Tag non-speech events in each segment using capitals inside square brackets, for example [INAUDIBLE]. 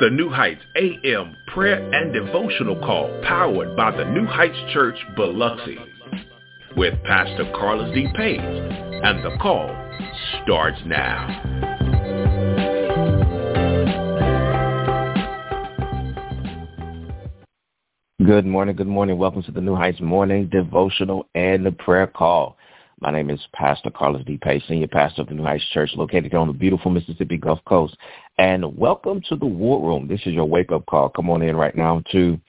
the New Heights AM prayer and devotional call powered by the New Heights Church Biloxi with Pastor Carlus D. Page. And the call starts now. Good morning, good morning. Welcome to the New Heights Morning Devotional and the Prayer Call. My name is Pastor Carlus D. Page, Senior Pastor of the New Heights Church located on the beautiful Mississippi Gulf Coast. And welcome to the War Room. This is your wake-up call. Come on in right now to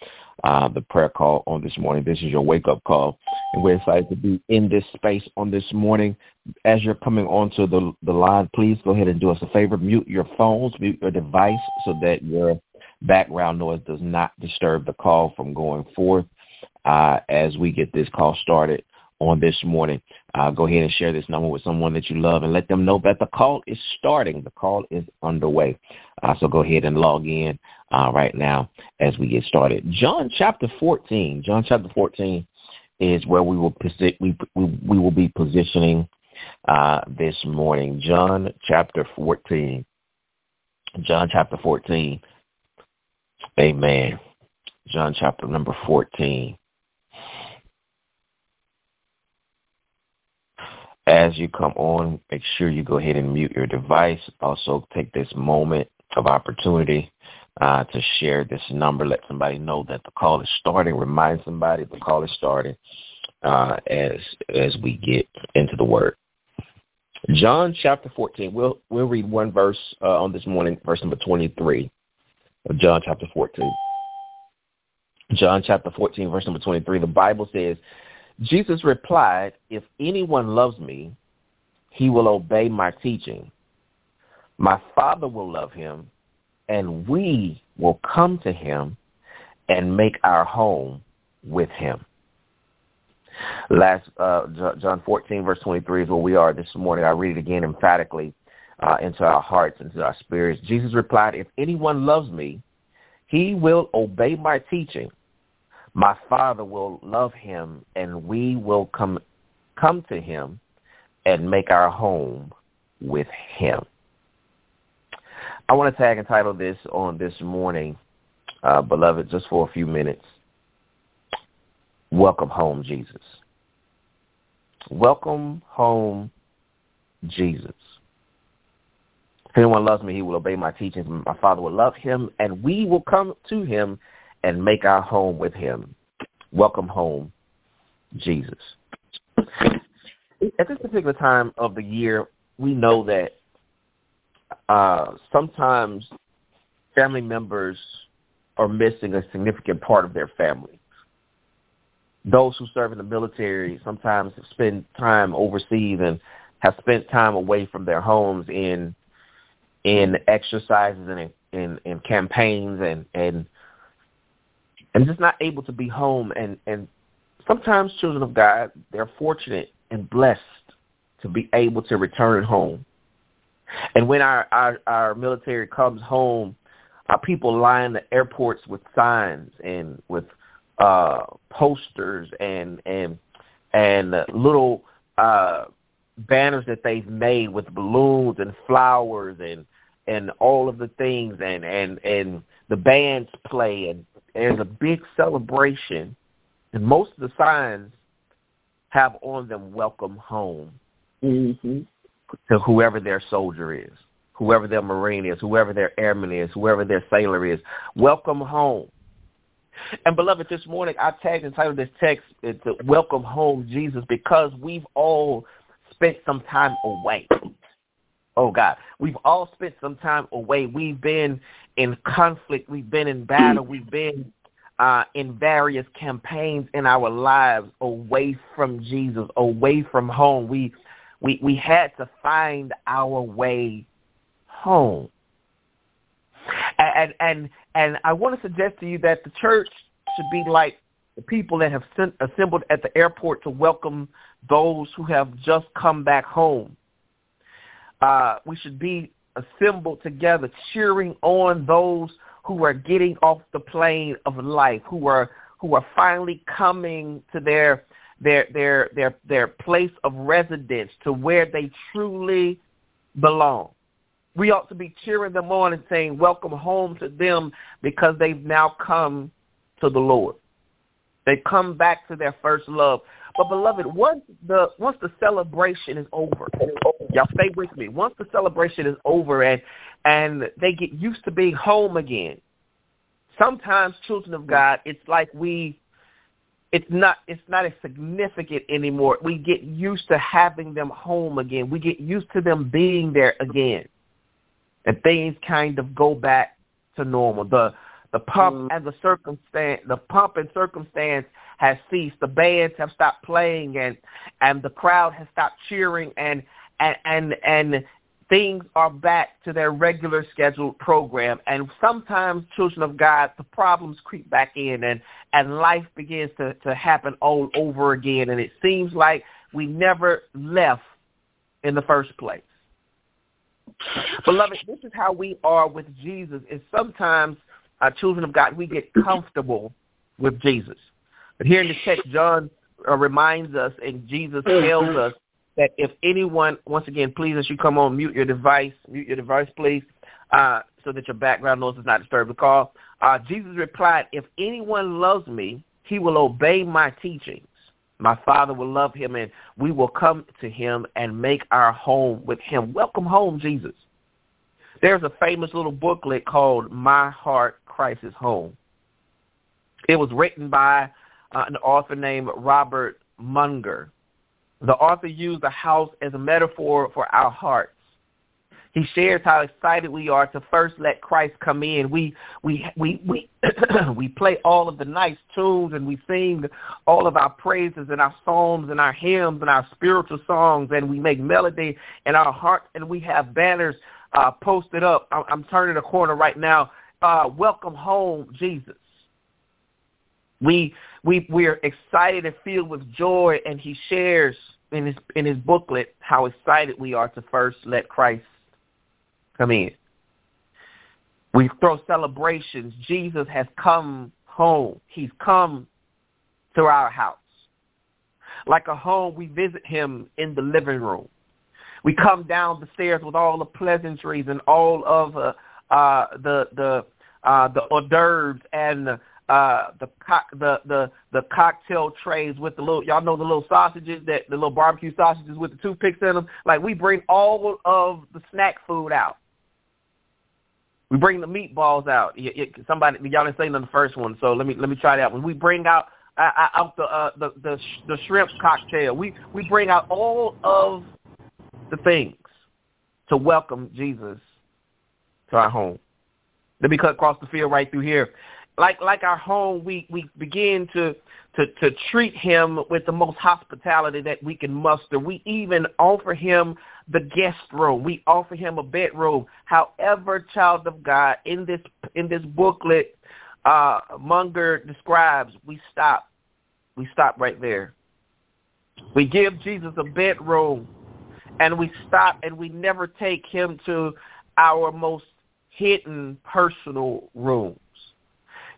uh, the prayer call on this morning. This is your wake-up call. And we're excited to be in this space on this morning. As you're coming onto the, the line, please go ahead and do us a favor. Mute your phones, mute your device so that your background noise does not disturb the call from going forth uh, as we get this call started on this morning. Uh, go ahead and share this number with someone that you love and let them know that the call is starting. The call is underway. Uh, so go ahead and log in uh, right now as we get started. John chapter 14. John chapter 14 is where we will posi- we, we, we will be positioning uh, this morning. John chapter 14. John chapter 14. Amen. John chapter number 14. As you come on, make sure you go ahead and mute your device. Also, take this moment of opportunity uh, to share this number. Let somebody know that the call is starting. Remind somebody the call is starting uh, as as we get into the word. John chapter 14. We'll we'll read one verse uh, on this morning, verse number 23 of John chapter 14. John chapter 14, verse number 23. The Bible says, Jesus replied, If anyone loves me, he will obey my teaching. My Father will love him, and we will come to him and make our home with him. Last uh, John 14, verse 23 is where we are this morning. I read it again emphatically uh, into our hearts, into our spirits. Jesus replied, If anyone loves me, he will obey my teaching my Father will love him, and we will come come to him and make our home with him. I want to tag and title this on this morning, uh, beloved, just for a few minutes. Welcome home, Jesus. Welcome home, Jesus. If anyone loves me, he will obey my teachings. My Father will love him, and we will come to him and make our home with him. Welcome home, Jesus. At this particular time of the year, we know that uh, sometimes family members are missing a significant part of their family. Those who serve in the military sometimes spend time overseas and have spent time away from their homes in in exercises and in, in, in campaigns and, and and just not able to be home. And, and sometimes children of God, they're fortunate and blessed to be able to return home. And when our, our, our military comes home, our people line the airports with signs and with uh, posters and and and little uh, banners that they've made with balloons and flowers and and all of the things and and and the bands play and there's a big celebration, and most of the signs have on them "Welcome Home" mm-hmm. to whoever their soldier is, whoever their marine is, whoever their airman is, whoever their sailor is. Welcome home. And beloved, this morning I tagged and titled this text it's "Welcome Home, Jesus," because we've all spent some time away. Oh God, we've all spent some time away. We've been in conflict. We've been in battle. We've been uh, in various campaigns in our lives away from Jesus, away from home. We we we had to find our way home. And and and I want to suggest to you that the church should be like the people that have sent, assembled at the airport to welcome those who have just come back home. Uh, we should be assembled together, cheering on those who are getting off the plane of life, who are who are finally coming to their their their their their place of residence, to where they truly belong. We ought to be cheering them on and saying, welcome home to them because they've now come to the Lord. They come back to their first love. But beloved, once the once the celebration is over, y'all stay with me. Once the celebration is over and and they get used to being home again, sometimes children of God, it's like we it's not it's not as significant anymore. We get used to having them home again. We get used to them being there again. And things kind of go back to normal. The the pump mm. and the circumstance, the pump and circumstance has ceased. The bands have stopped playing, and and the crowd has stopped cheering, and and and and things are back to their regular scheduled program. And sometimes, children of God, the problems creep back in, and and life begins to to happen all over again. And it seems like we never left in the first place. Beloved, this is how we are with Jesus. Is sometimes uh, children of God, we get comfortable with Jesus. But here in the text, John uh, reminds us and Jesus tells us that if anyone, once again, please, as you come on, mute your device, mute your device, please, uh, so that your background noise is not disturbed. the call. Uh, Jesus replied, if anyone loves me, he will obey my teachings. My Father will love him, and we will come to him and make our home with him. Welcome home, Jesus. There's a famous little booklet called My Heart Christ's Home. It was written by uh, an author named Robert Munger. The author used the house as a metaphor for our hearts. He shares how excited we are to first let Christ come in. We we we we [CLEARS THROAT] we play all of the nice tunes and we sing all of our praises and our psalms and our hymns and our spiritual songs and we make melody in our hearts and we have banners uh, posted up. I'm, I'm turning a corner right now. Uh, welcome home, Jesus. We we we're excited and filled with joy, and he shares in his in his booklet how excited we are to first let Christ come in. We throw celebrations. Jesus has come home. He's come to our house. Like a home, we visit him in the living room. We come down the stairs with all the pleasantries and all of uh, uh, the the uh, the hors d'oeuvres and uh, the co- the the the cocktail trays with the little y'all know the little sausages that the little barbecue sausages with the toothpicks in them. Like we bring all of the snack food out. We bring the meatballs out. Somebody y'all didn't say on the first one, so let me let me try that one. We bring out uh, uh out the uh, the the the shrimp cocktail. We we bring out all of the things to welcome Jesus to our home. Let me cut across the field right through here. Like like our home, we, we begin to, to, to treat him with the most hospitality that we can muster. We even offer him the guest room. We offer him a bedroom. However, child of God, in this in this booklet, uh, Munger describes, we stop. We stop right there. We give Jesus a bedroom and we stop and we never take him to our most hidden personal rooms.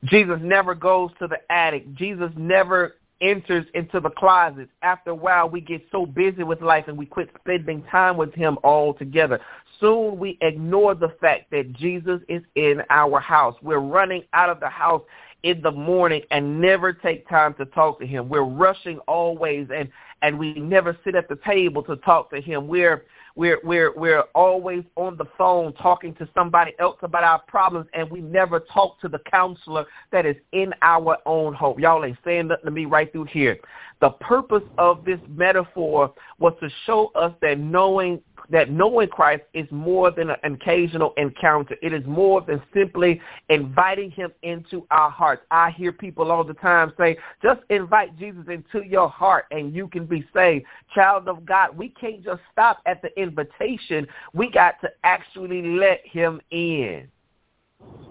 Jesus never goes to the attic. Jesus never enters into the closet. After a while, we get so busy with life and we quit spending time with him altogether. Soon we ignore the fact that Jesus is in our house. We're running out of the house in the morning and never take time to talk to him. We're rushing always and and we never sit at the table to talk to him. We're we're we're we're always on the phone talking to somebody else about our problems and we never talk to the counselor that is in our own home. Y'all ain't saying nothing to me right through here. The purpose of this metaphor was to show us that knowing that knowing Christ is more than an occasional encounter. It is more than simply inviting him into our hearts. I hear people all the time say, just invite Jesus into your heart and you can be saved. Child of God, we can't just stop at the invitation. We got to actually let him in.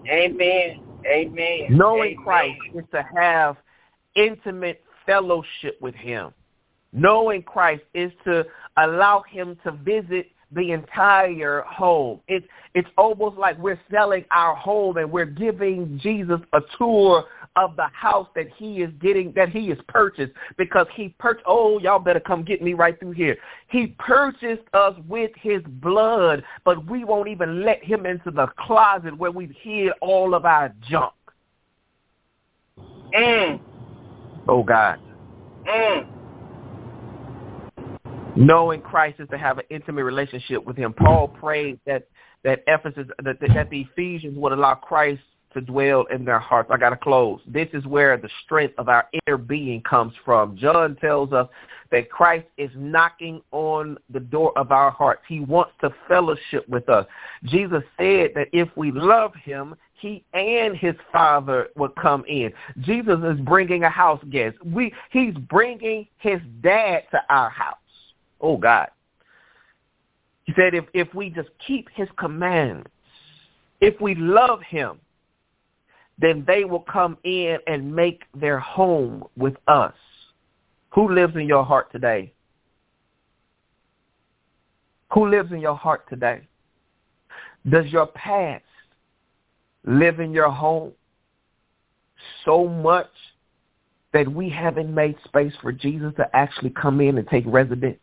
Amen. Amen. Knowing Amen. Christ is to have intimate fellowship with him. Knowing Christ is to allow him to visit the entire home. It's it's almost like we're selling our home and we're giving Jesus a tour of the house that he is getting that he is purchased because he purchased oh y'all better come get me right through here. He purchased us with his blood, but we won't even let him into the closet where we've hid all of our junk. Mm. Oh God. Mm. Knowing Christ is to have an intimate relationship with him. Paul prayed that that Ephesus that, that the Ephesians would allow Christ to dwell in their hearts. I got to close. This is where the strength of our inner being comes from. John tells us that Christ is knocking on the door of our hearts. He wants to fellowship with us. Jesus said that if we love him, he and his father would come in. Jesus is bringing a house guest. We he's bringing his dad to our house. Oh God. He said if if we just keep his commands, if we love him, then they will come in and make their home with us. Who lives in your heart today? Who lives in your heart today? Does your past live in your home so much that we haven't made space for Jesus to actually come in and take residence?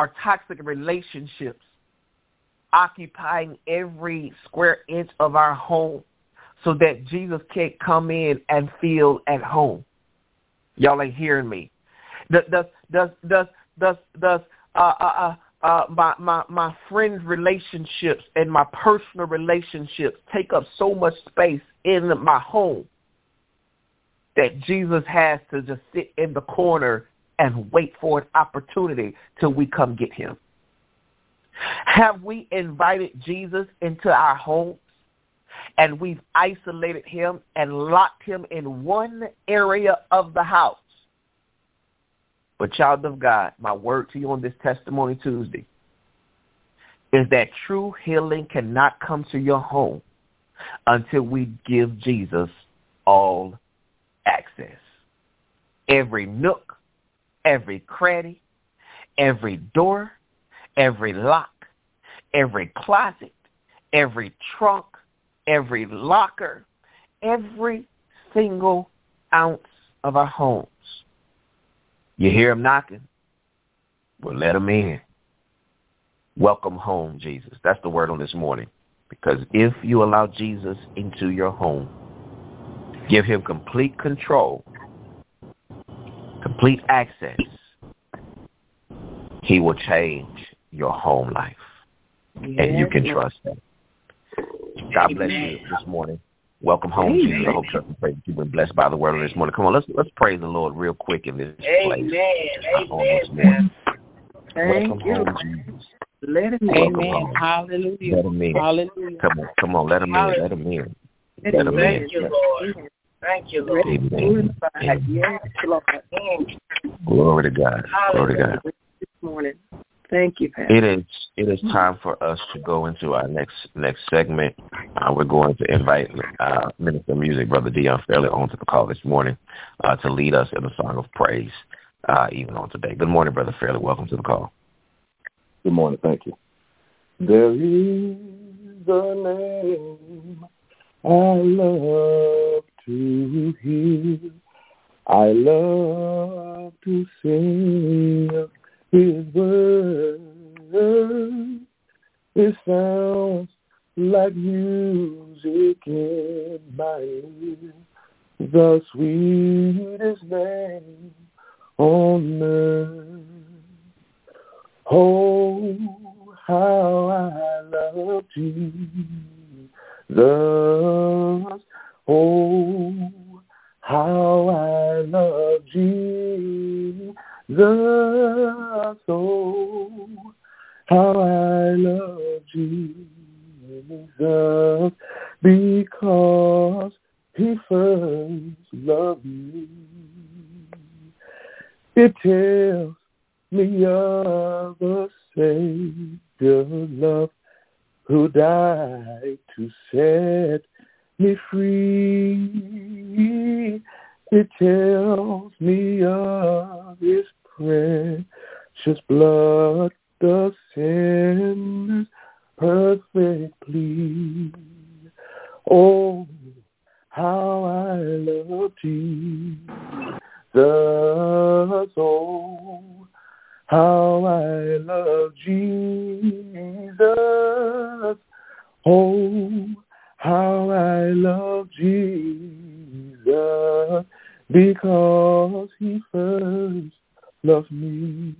Our toxic relationships occupying every square inch of our home so that Jesus can't come in and feel at home. Y'all ain't hearing me. Does does does does does, uh, uh, uh, my my my friends' relationships and my personal relationships take up so much space in my home that Jesus has to just sit in the corner and wait for an opportunity till we come get him. Have we invited Jesus into our homes and we've isolated him and locked him in one area of the house? But child of God, my word to you on this Testimony Tuesday is that true healing cannot come to your home until we give Jesus all access. Every nook, every cranny, every door, every lock, every closet, every trunk, every locker, every single ounce of our homes. You hear him knocking? Well, let him in. Welcome home, Jesus. That's the word on this morning. Because if you allow Jesus into your home, give him complete control, complete access, he will change your home life. And you can trust him. God bless you this morning. Welcome home, Amen. Jesus. I hope you pray you've been blessed by the word this morning. Come on, let's let's praise the Lord real quick in this Amen. place. Amen. Thank Welcome you. home, Jesus. Let him in. Amen. Hallelujah. Let him in. Hallelujah. Come on, come on, let him in. Let him in. Let him in. Thank you, Lord. Thank. Amen. Amen. Yes, Lord. Glory to God. Glory to God. This morning. Thank you, Pastor. It is it is time for us to go into our next next segment. Uh, we're going to invite uh, Minister of Music, Brother Dion Fairley, onto the call this morning uh, to lead us in a song of praise, uh, even on today. Good morning, Brother Fairley. Welcome to the call. Good morning. Thank you. There is a name I love to hear. I love to sing his word. It sounds like music in my ear. The sweetest name on earth. Oh, how I love Jesus. Oh, how I love Jesus. Oh, how I love Jesus because he first loved me. It tells me of the Savior love who died to set me free. It tells me of his precious blood the sinner's perfect plea. Oh, how I love Jesus. Oh, how I love Jesus. Oh, how I love Jesus because he first loved me.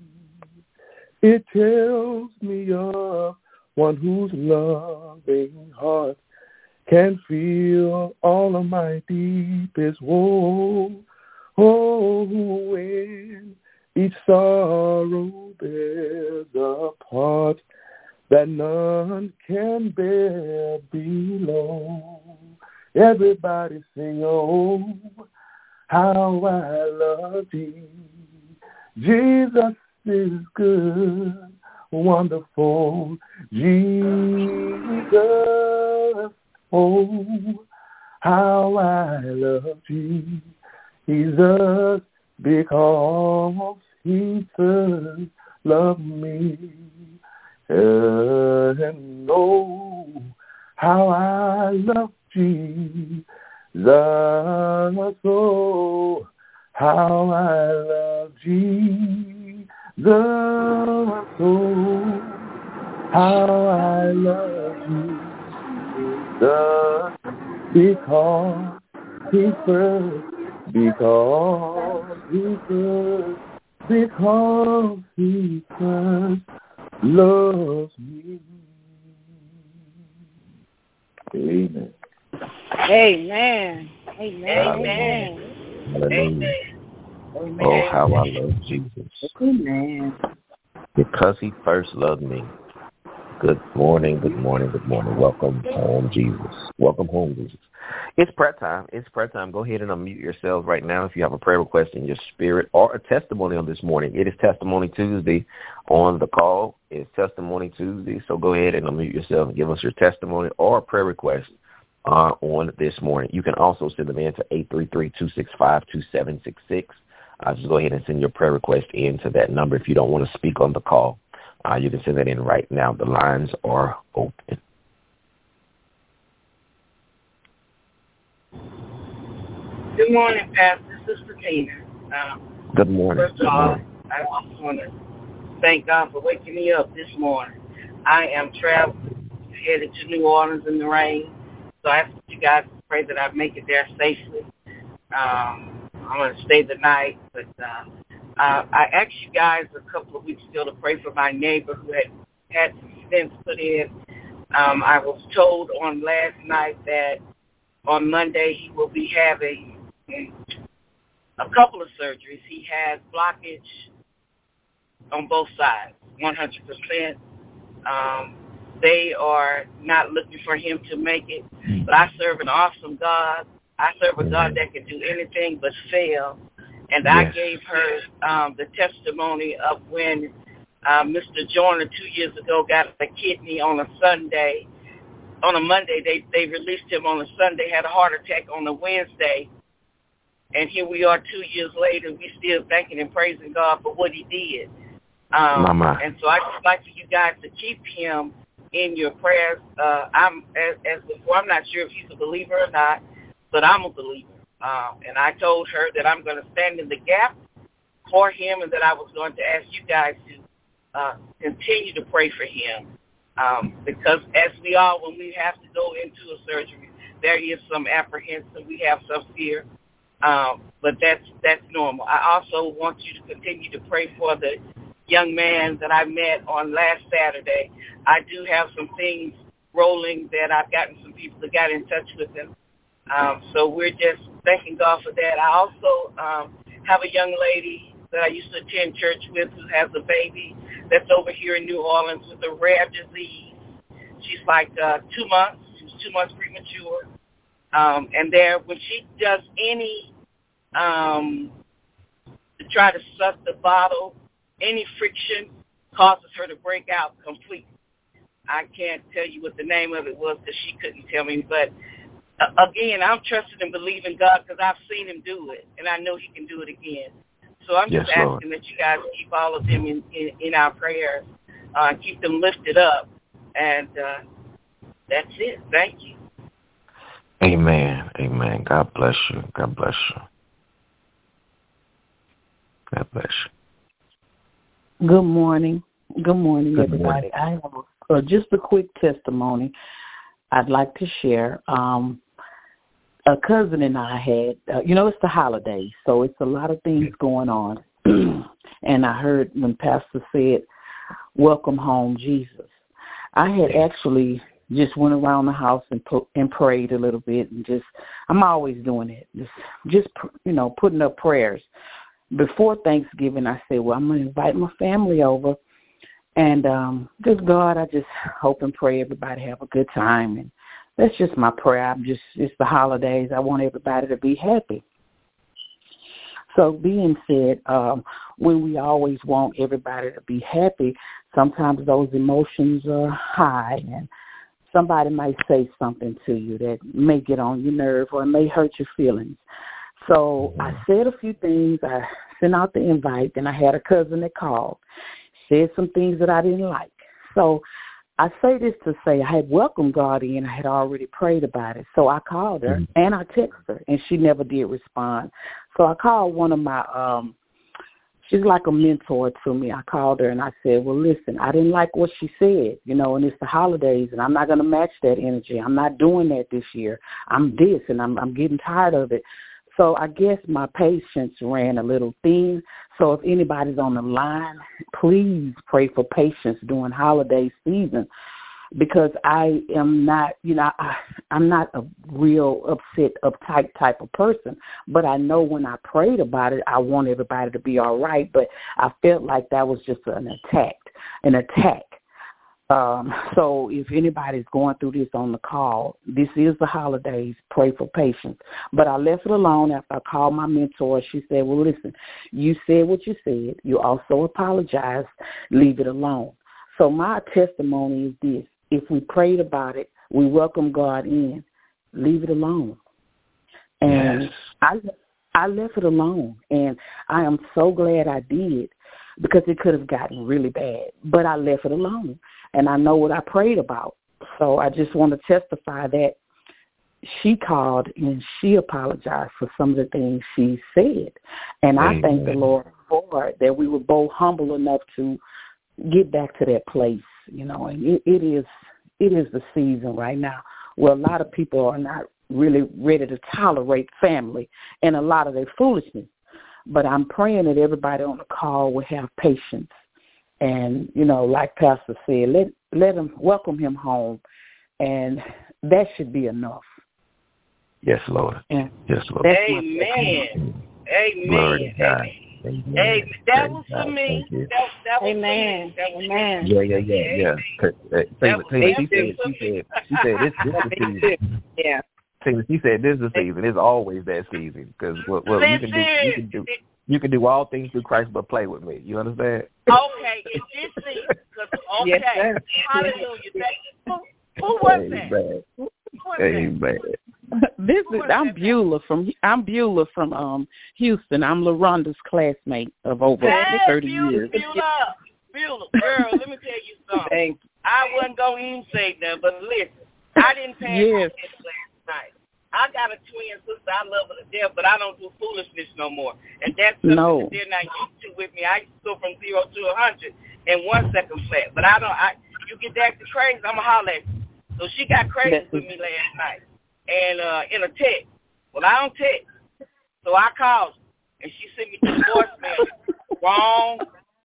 It tells me of one whose loving heart can feel all of my deepest woe. Oh, when each sorrow bears a part that none can bear below. Everybody sing, oh, how I love thee. Jesus is good, wonderful. Jesus, oh, how I love thee. Jesus, because he first loved me. Uh, and oh, how I love Jesus. Oh, how I love Jesus. Oh, how I love Jesus. Because he first, because he first, because he first loves me. Amen. Amen. Amen. Amen. Hallelujah. Amen. Oh, how I love Jesus. Amen. Because he first loved me. Good morning, good morning, good morning. Welcome home, Jesus. Welcome home, Jesus. It's prayer time. It's prayer time. Go ahead and unmute yourselves right now if you have a prayer request in your spirit or a testimony on this morning. It is Testimony Tuesday on the call. It's Testimony Tuesday. So go ahead and unmute yourself and give us your testimony or a prayer request uh, on this morning. You can also send them in to 833-265-2766. Uh, just go ahead and send your prayer request in to that number if you don't want to speak on the call. Uh, you can send that in right now. The lines are open. Good morning, Pastor. Sister Tina. Um, Good morning. First of all, I just want to thank God for waking me up this morning. I am traveling, headed to New Orleans in the rain, so I ask you guys to pray that I make it there safely. Um, I'm going to stay the night, but uh, uh, I asked you guys a couple of weeks ago to pray for my neighbor who had had stents put in. Um, I was told on last night that on Monday he will be having a couple of surgeries. He has blockage on both sides, 100%. Um, they are not looking for him to make it, but I serve an awesome God. I serve a God that can do anything but fail. And I gave her um, the testimony of when uh, Mr. Joyner two years ago got a kidney on a Sunday. On a Monday, they they released him on a Sunday. Had a heart attack on a Wednesday, and here we are two years later. We still thanking and praising God for what He did. Um, Mama. And so I just like for you guys to keep him in your prayers. Uh, I'm as, as before. I'm not sure if he's a believer or not, but I'm a believer. Um, and I told her that I'm going to stand in the gap for him, and that I was going to ask you guys to uh, continue to pray for him. Um, because as we all, when we have to go into a surgery, there is some apprehension. We have some fear. Um, but that's that's normal. I also want you to continue to pray for the young man that I met on last Saturday. I do have some things rolling that I've gotten some people that got in touch with him. Um, so we're just thanking God for that. I also um, have a young lady that I used to attend church with who has a baby that's over here in New Orleans with a rare disease. She's like uh, two months. She was two months premature. Um, and there, when she does any um, to try to suck the bottle, any friction causes her to break out completely. I can't tell you what the name of it was because she couldn't tell me. But again, I'm trusting and believing God because I've seen Him do it, and I know He can do it again. So I'm just Yes, Lord. asking that you guys keep all of them in, in, in our prayers. uh, keep them lifted up. And uh, that's it. Thank you. Amen. Amen. God bless you. God bless you. God bless you. Good morning. Good morning, Good everybody. morning. I have a, uh, just a quick testimony I'd like to share. Um, a cousin and I had, uh, you know, it's the holidays, so it's a lot of things going on. [CLEARS THROAT] and I heard when Pastor said, "Welcome home, Jesus." I had actually just went around the house and put, and prayed a little bit, and just I'm always doing it, just just you know putting up prayers. Before Thanksgiving, I said, "Well, I'm going to invite my family over." And um just God, I just hope and pray everybody have a good time and that's just my prayer. I'm just it's the holidays. I want everybody to be happy. So being said, um, when we always want everybody to be happy, sometimes those emotions are high and somebody might say something to you that may get on your nerve or it may hurt your feelings. So I said a few things. I sent out the invite, and I had a cousin that called, said some things that I didn't like. So I say this to say I had welcomed God in. I had already prayed about it. So I called her mm-hmm. and I texted her and she never did respond. So I called one of my um she's like a mentor to me. I called her and I said, Well listen, I didn't like what she said, you know, and it's the holidays and I'm not gonna match that energy. I'm not doing that this year. I'm this and I'm I'm getting tired of it. So I guess my patience ran a little thin. So if anybody's on the line, please pray for patience during holiday season because I am not, you know, I, I'm not a real upset, uptight type of person. But I know when I prayed about it, I want everybody to be all right. But I felt like that was just an attack, an attack. Um, so if anybody's going through this on the call, this is the holidays. Pray for patience. But I left it alone after I called my mentor. She said, well, listen, you said what you said. You also apologized. Leave it alone. So my testimony is this. If we prayed about it, we welcome God in, leave it alone. And yes. I, I left it alone. And I am so glad I did because it could have gotten really bad. But I left it alone and I know what I prayed about. So I just want to testify that she called and she apologized for some of the things she said. And I thank the Lord for it, that we were both humble enough to get back to that place, you know, and it, it is it is the season right now where a lot of people are not really ready to tolerate family and a lot of their foolishness. But I'm praying that everybody on the call will have patience and you know, like Pastor said, let let him welcome him home, and that should be enough. Yes, Lord. And yes, Lord. Amen. Amen. Glory to God. Amen. Amen. That was for me. That, that was Amen. For me. Amen. Yeah, yeah, yeah, yeah. Taylor, Taylor, she said, she said, she said, this, this is the season. Yeah. Taylor, she said, this is the season. It's always that season because well, well you can do, you can do, you can do all things through Christ, but play with me. You understand? Okay, in this season, cause, [LAUGHS] okay, Yes, sir. hallelujah. That, who, who was that? Amen. [LAUGHS] Who was that? This is I'm Beulah from I'm Beulah from um Houston. I'm LaRonda's classmate of over Hey, thirty Beulah, years. Beulah, Beulah, girl, let me tell you [LAUGHS] something. Thank I wasn't gonna even say that, but listen, I didn't pass my Yes. test last night. I got a twin sister. I love her to death, but I don't do foolishness no more. And that's something No. that they're not used to with me. I used to go from zero to a hundred in one second flat. But I don't. I you get that to crazy, I'ma holler at you. So she got crazy with me last night, and uh in a text. Well, I don't text, so I called, her, and she sent me the voicemail. [LAUGHS] wrong,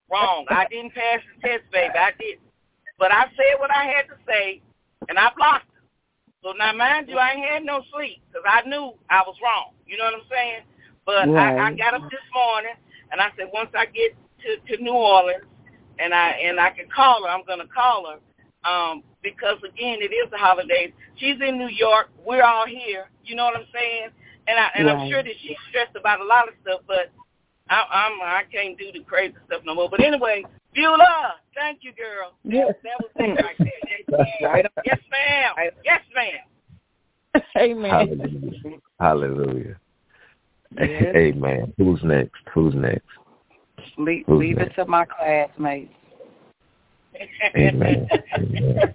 wrong. I didn't pass the test, baby. I didn't. But I said what I had to say, and I blocked her. So now, mind you, I ain't had no sleep because I knew I was wrong. You know what I'm saying? But I, I got up this morning, and I said once I get to, to New Orleans, and I and I can call her, I'm gonna call her. Um, because again, it is the holidays. She's in New York. We're all here. You know what I'm saying? And I and I'm sure that she's stressed about a lot of stuff, but I, I'm I can't do the crazy stuff no more. But anyway, Beulah, thank you, girl. Yes. That was it right there. Yes, Right. yes ma'am. Yes, ma'am. [LAUGHS] Amen. Hallelujah. Hallelujah. Yes. [LAUGHS] Amen. Who's next? Who's next? Leave, Who's leave it to my classmates. Amen. Amen.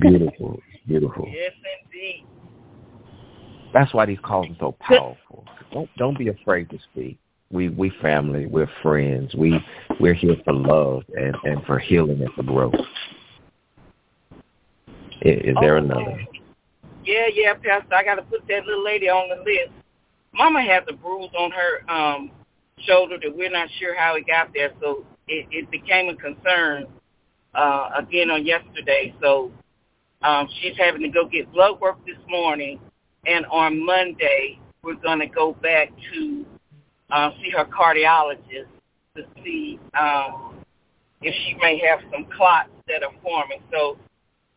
Beautiful. Beautiful. Yes, indeed. That's why these calls are so powerful. Don't don't be afraid to speak. We we family. We're friends. We we're here for love and and for healing and for growth. Is, is there Oh, another? Yeah, yeah, Pastor. I got to put that little lady on the list. Mama has a bruise on her um shoulder that we're not sure how it got there, so it, it became a concern uh again on yesterday. So um she's having to go get blood work this morning, and on Monday we're going to go back to uh, see her cardiologist to see um if she may have some clots that are forming. So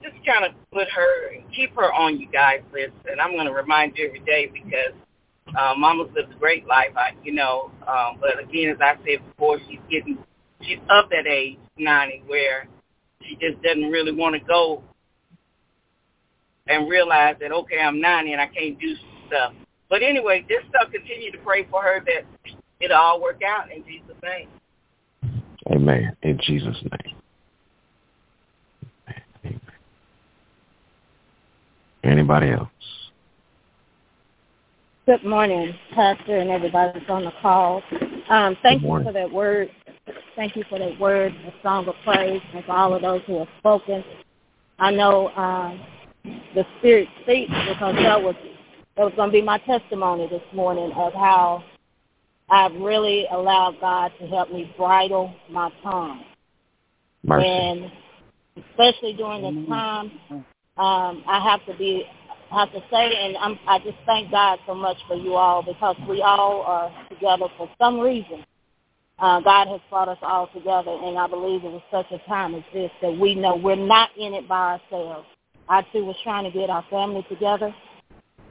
just kind of put her, keep her on you guys' list. And I'm going to remind you every day because uh, Mama's lived a great life, I, you know. Um, but again, as I said before, she's getting, she's of that age, 90, where she just doesn't really want to go and realize that, okay, I'm 90 and I can't do stuff. But anyway, just uh, continue to pray for her that it'll all work out in Jesus' name. Amen. In Jesus' name. Amen. Anybody else? Good morning, Pastor, and everybody that's on the call. Um, thank you for that word. Thank you for that word, the song of praise, and for all of those who have spoken. I know um, the Spirit speaks because that was that was going to be my testimony this morning of how I've really allowed God to help me bridle my tongue, Mercy. and especially during this time, um, I have to be have to say, and I'm, I just thank God so much for you all because we all are together for some reason. Uh, God has brought us all together, and I believe it was such a time as this that we know we're not in it by ourselves. I too was trying to get our family together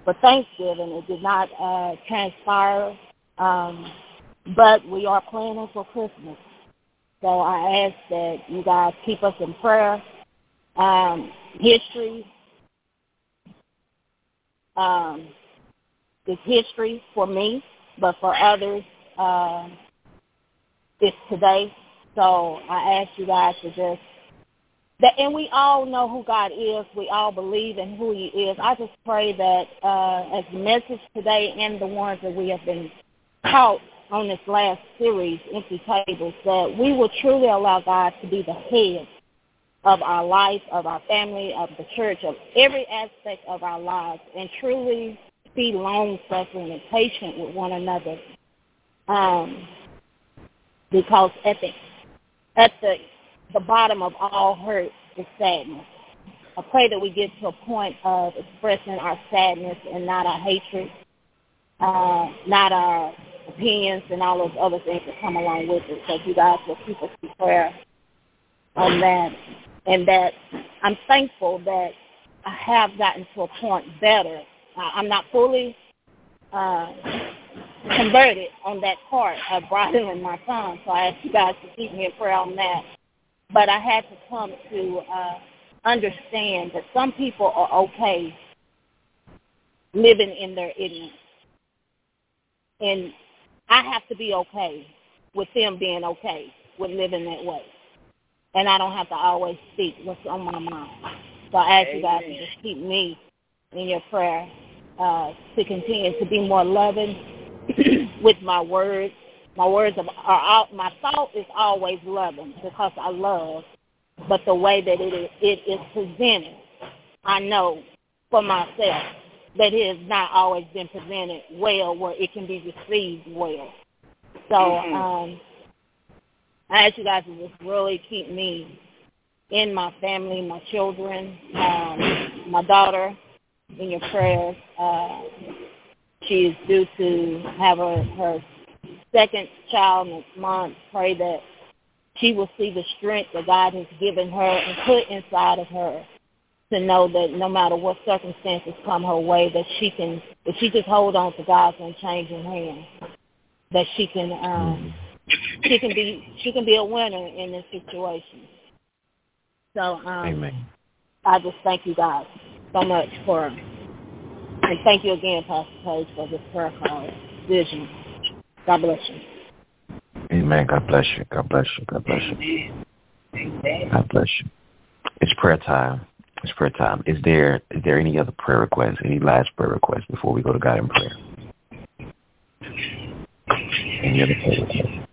for Thanksgiving. It did not uh, transpire, um, but we are planning for Christmas. So I ask that you guys keep us in prayer. Um, history um, is history for me, but for others, uh, it's today. So I ask you guys to just that, and we all know who God is. We all believe in who He is. I just pray that uh, as the message today and the ones that we have been taught on this last series, Empty Tables, that we will truly allow God to be the head of our life, of our family, of the church, of every aspect of our lives, and truly be long-suffering and patient with one another. Um, because at the at the the bottom of all hurt is sadness. I pray that we get to a point of expressing our sadness and not our hatred, uh, not our opinions and all those other things that come along with it. So if you guys will keep us in prayer on that. And that I'm thankful that I have gotten to a point better. I'm not fully uh, converted on that part of bridling my tongue, so I ask you guys to keep me in prayer on that. But I had to come to uh, understand that some people are okay living in their ignorance. And I have to be okay with them being okay with living that way. And I don't have to always speak what's on my mind. So I ask you guys to just keep me in your prayer uh, to continue to be more loving [CLEARS THROAT] with my words. My words are, are. My thought is always loving because I love, but the way that it is, it is presented, I know for myself that it has not always been presented well where it can be received well. So Mhm. um, I ask you guys to just really keep me in my family, my children, um, my daughter in your prayers. Uh, she is due to have her, her second child next month. Pray that she will see the strength that God has given her and put inside of her to know that no matter what circumstances come her way, that she can, if she just hold on to God's unchanging hand, that she can, um, she can be, she can be a winner in this situation. So, um, Amen. I just thank you guys so much for, and thank you again, Pastor Page, for this prayer call vision. God bless you. Amen. God bless you. God bless you. God bless you. Amen. God bless you. It's prayer time. It's prayer time. Is there is there any other prayer requests? Any last prayer requests before we go to God in prayer? Any other prayer requests?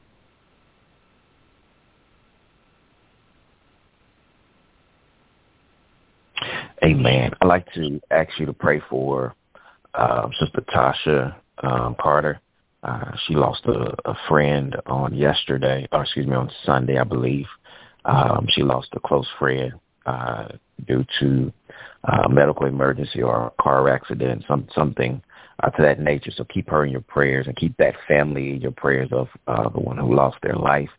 Amen. I'd like to ask you to pray for um, Sister Tasha um, Carter. Uh, she lost a, a friend on yesterday, or excuse me, on Sunday, I believe. Um, she lost a close friend uh, due to uh, medical emergency or a car accident, some something uh, to that nature. So keep her in your prayers and keep that family in your prayers of uh, the one who lost their life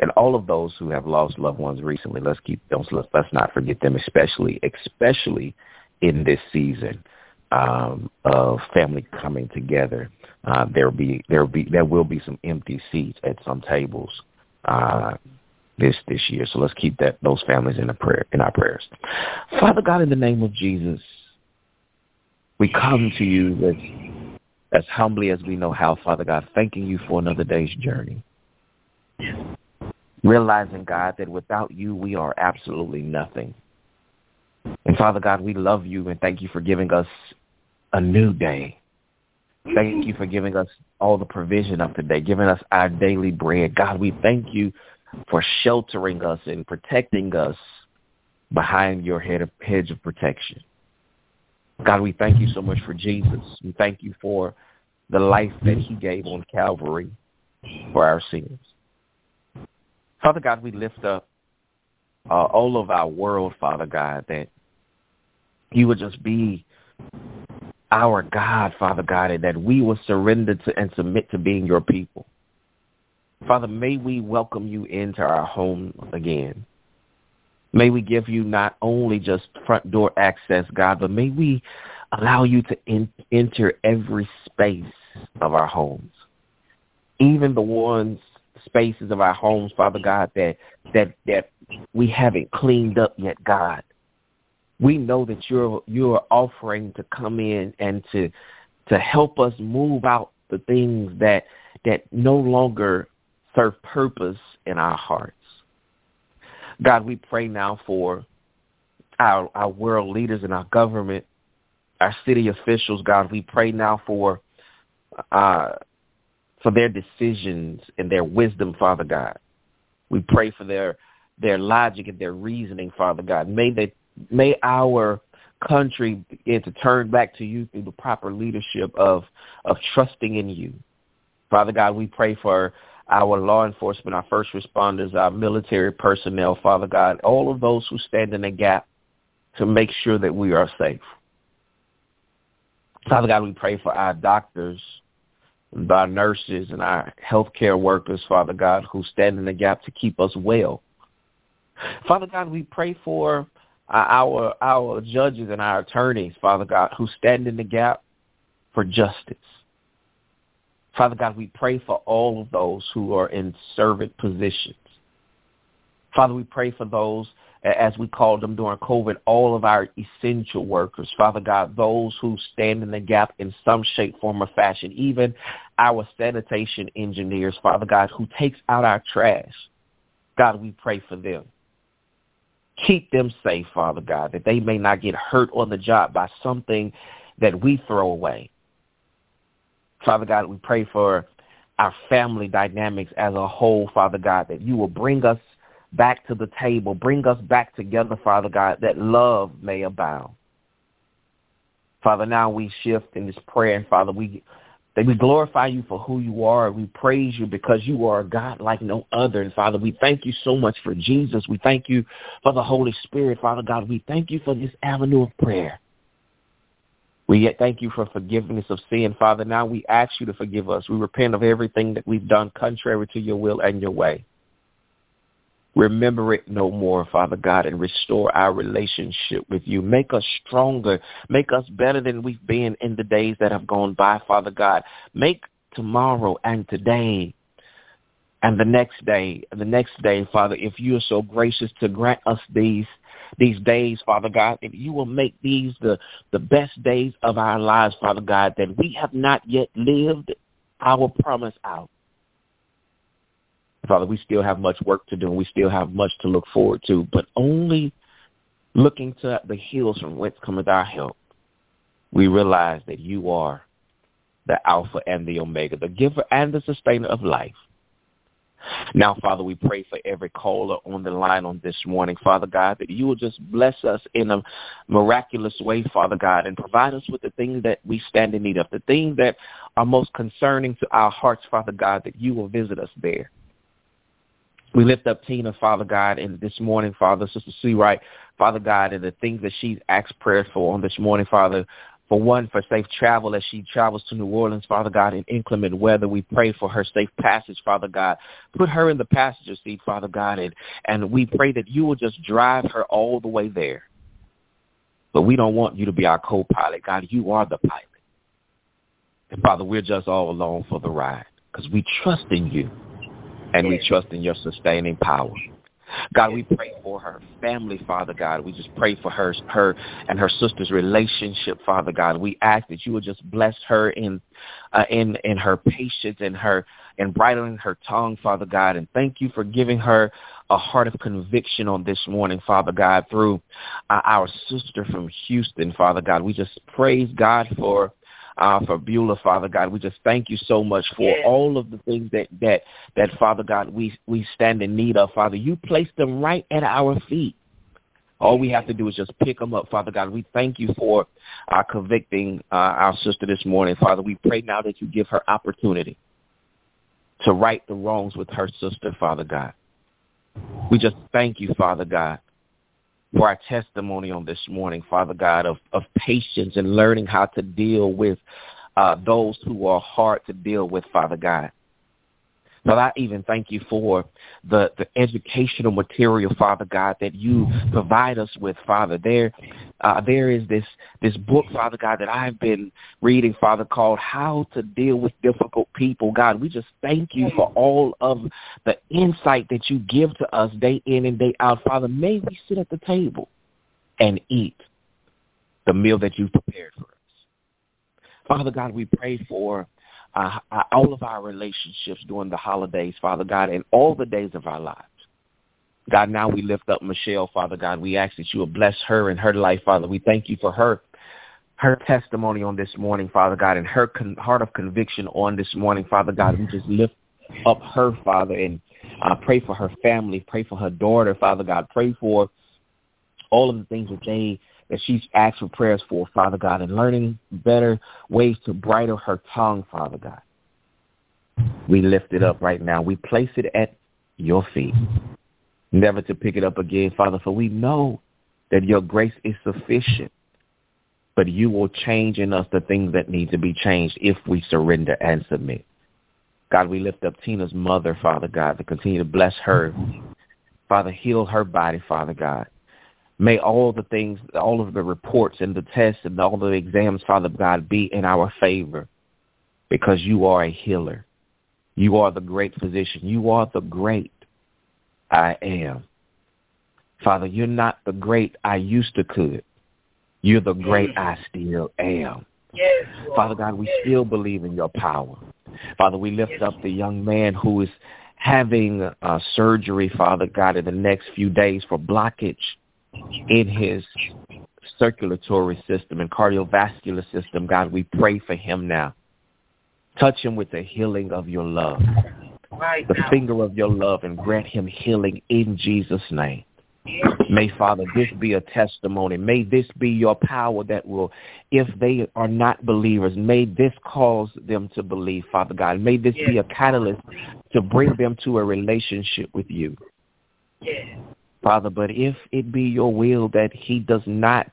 and all of those who have lost loved ones recently. Let's keep them. Let's, not forget them, especially especially in this season um, of family coming together. Uh, there will be there will be there will be some empty seats at some tables. Uh, this this year. So let's keep that those families in a prayer in our prayers. Father God, in the name of Jesus, we come to you as as humbly as we know how, Father God, thanking you for another day's journey. Realizing, God, that without you we are absolutely nothing. And Father God, we love you and thank you for giving us a new day. Thank you for giving us all the provision of today, giving us our daily bread. God, we thank you for sheltering us and protecting us behind your head of, hedge of protection. God, we thank you so much for Jesus. We thank you for the life that he gave on Calvary for our sins. Father God, we lift up uh, all of our world, Father God, that you would just be our God, Father God, and that we will surrender to and submit to being your people. Father, may we welcome you into our home again. May we give you not only just front door access, God, but may we allow you to in, enter every space of our homes, even the ones spaces of our homes, Father God, that that that we haven't cleaned up yet, God. We know that you're you're offering to come in and to to help us move out the things that that no longer serve purpose in our hearts. God, we pray now for our, our world leaders and our government, our city officials, God. We pray now for uh, for their decisions and their wisdom, Father God. We pray for their their logic and their reasoning, Father God. May they may our country begin to turn back to you through the proper leadership of of trusting in you. Father God, we pray for our law enforcement, our first responders, our military personnel, Father God, all of those who stand in the gap to make sure that we are safe. Father God, we pray for our doctors, and our nurses, and our healthcare workers, Father God, who stand in the gap to keep us well. Father God, we pray for our our judges and our attorneys, Father God, who stand in the gap for justice. Father God, we pray for all of those who are in servant positions. Father, we pray for those, as we called them during COVID, all of our essential workers. Father God, those who stand in the gap in some shape, form, or fashion, even our sanitation engineers, Father God, who takes out our trash. God, we pray for them. Keep them safe, Father God, that they may not get hurt on the job by something that we throw away. Father God, we pray for our family dynamics as a whole, Father God, that you will bring us back to the table, bring us back together, Father God, that love may abound. Father, now we shift in this prayer, and Father, we that we glorify you for who you are. We praise you because you are a God like no other. And Father, we thank you so much for Jesus. We thank you for the Holy Spirit, Father God. We thank you for this avenue of prayer. We yet thank you for forgiveness of sin, Father. Now we ask you to forgive us. We repent of everything that we've done contrary to your will and your way. Remember it no more, Father God, and restore our relationship with you. Make us stronger. Make us better than we've been in the days that have gone by, Father God. Make tomorrow and today and the next day the next day, Father, if you are so gracious to grant us these these days, Father God, that you will make these the, the best days of our lives, Father God, that we have not yet lived our promise out. Father, we still have much work to do and we still have much to look forward to, but only looking to the hills from whence cometh our help, we realize that you are the Alpha and the Omega, the giver and the sustainer of life. Now, Father, we pray for every caller on the line on this morning, Father God, that you will just bless us in a miraculous way, Father God, and provide us with the things that we stand in need of, the things that are most concerning to our hearts, Father God, that you will visit us there. We lift up Tina, Father God, and this morning, Father, Sister C. Father God, and the things that she's asked prayer for on this morning, Father for one, for safe travel as she travels to New Orleans, Father God, in inclement weather. We pray for her safe passage, Father God. Put her in the passenger seat, Father God, and, and we pray that you will just drive her all the way there. But we don't want you to be our co-pilot. God, you are the pilot. And Father, we're just all along for the ride because we trust in you and we trust in your sustaining power. God, we pray for her family, Father God. We just pray for her, her and her sister's relationship, Father God. We ask that you would just bless her in, uh, in, in her patience and her, and bridling her tongue, Father God. And thank you for giving her a heart of conviction on this morning, Father God, through uh, our sister from Houston, Father God. We just praise God for uh, for Beulah, Father God. We just thank you so much for yes. all of the things that, that, that, Father God, we, we stand in need of, Father. You place them right at our feet. All we have to do is just pick them up, Father God. We thank you for uh, convicting uh, our sister this morning, Father. We pray now that you give her opportunity to right the wrongs with her sister, Father God. We just thank you, Father God, for our testimony on this morning, Father God, of, of patience and learning how to deal with uh, those who are hard to deal with, Father God. But I even thank you for the, the educational material, Father God, that you provide us with, Father. There, uh, there is this this book, Father God, that I've been reading, Father, called "How to Deal with Difficult People." God, we just thank you for all of the insight that you give to us day in and day out, Father. May we sit at the table and eat the meal that you've prepared for us. Father God, we pray for uh, uh, all of our relationships during the holidays, Father God, and all the days of our lives. God, now we lift up Michelle, Father God. We ask that you will bless her and her life, Father. We thank you for her her testimony on this morning, Father God, and her con- heart of conviction on this morning, Father God. We just lift up her, Father, and uh, pray for her family, pray for her daughter, Father God. Pray for all of the things that they that she's asked for prayers for, Father God, and learning better ways to bridle her tongue, Father God. We lift it up right now. We place it at your feet, never to pick it up again, Father, for we know that your grace is sufficient, but you will change in us the things that need to be changed if we surrender and submit. God, we lift up Tina's mother, Father God, to continue to bless her. Father, heal her body, Father God. May all the things, all of the reports and the tests and all the exams, Father God, be in our favor because you are a healer. You are the great physician. You are the great I am. Father, you're not the great I used to could. You're the great I still am. Yes, Father God, we still believe in your power. Father, we lift up the young man who is having uh, surgery, Father God, in the next few days for blockage in his circulatory system and cardiovascular system. God, we pray for him now. Touch him with the healing of your love, right the now. finger of your love, and grant him healing in Jesus' name. May, Father, this be a testimony. May this be your power that will, if they are not believers, may this cause them to believe, Father God. May this be a catalyst to bring them to a relationship with you. Yes. Father, but if it be your will that he does not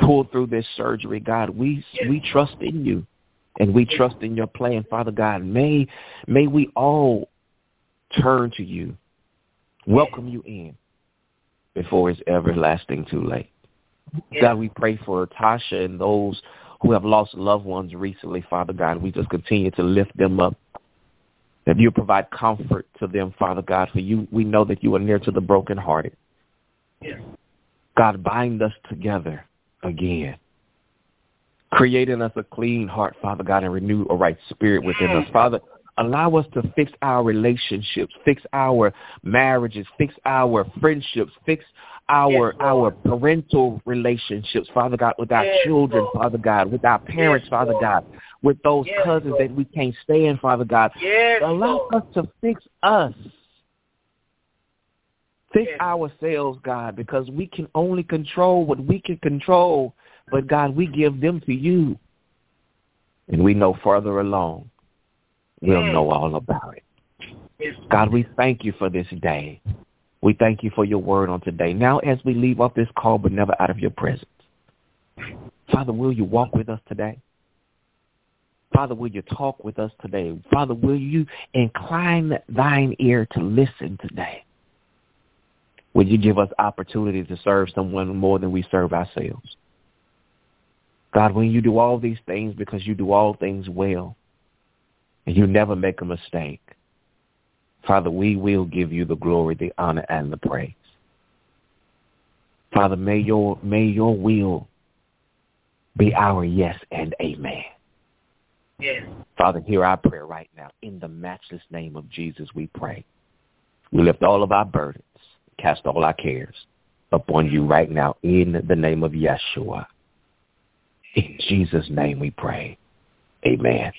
pull through this surgery, God, we we trust in you and we trust in your plan, Father God. May may we all turn to you, welcome you in before it's everlasting too late. God, we pray for Tasha and those who have lost loved ones recently, Father God. We just continue to lift them up that you provide comfort to them, Father God, for you we know that you are near to the brokenhearted. Yes. God, bind us together again. Create in us a clean heart, Father God, and renew a right spirit within us. Father, Allow us to fix our relationships, fix our marriages, fix our friendships, fix our Yes, our parental relationships, Father God, with our Yes, children. Father God, with our parents, Yes, Father. God, with those Yes, cousins Lord. that we can't stand, Father God. Yes, Allow Lord. us to fix us. Fix Yes. ourselves, God, because we can only control what we can control. But God, we give them to you. And we know further along, we'll know all about it. God, we thank you for this day. We thank you for your word on today. Now, as we leave off this call, but never out of your presence, Father, will you walk with us today? Father, will you talk with us today? Father, will you incline thine ear to listen today? Will you give us opportunity to serve someone more than we serve ourselves? God, when you do all these things because you do all things well and you never make a mistake, Father, we will give you the glory, the honor, and the praise. Father, may your may your will be our yes and amen. Yes. Father, hear our prayer right now. In the matchless name of Jesus, we pray. We lift all of our burdens, cast all our cares upon you right now in the name of Yeshua. In Jesus' name we pray. Amen.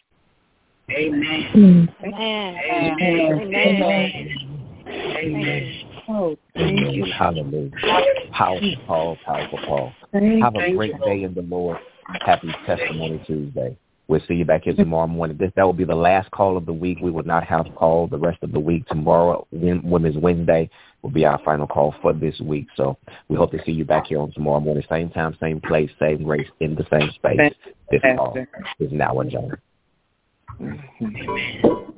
Amen. Amen. Amen. Amen. Amen. Oh, thank you. Hallelujah. Powerful Paul, powerful Paul. Thank Have a great you, day in the Lord. Happy Testimony Tuesday. We'll see you back here tomorrow morning. This that will be the last call of the week. We will not have call the rest of the week. Tomorrow, Wom- Women's Wednesday, will be our final call for this week. So we hope to see you back here on tomorrow morning, same time, same place, same grace, in the same space. This call is now adjourned. Amen.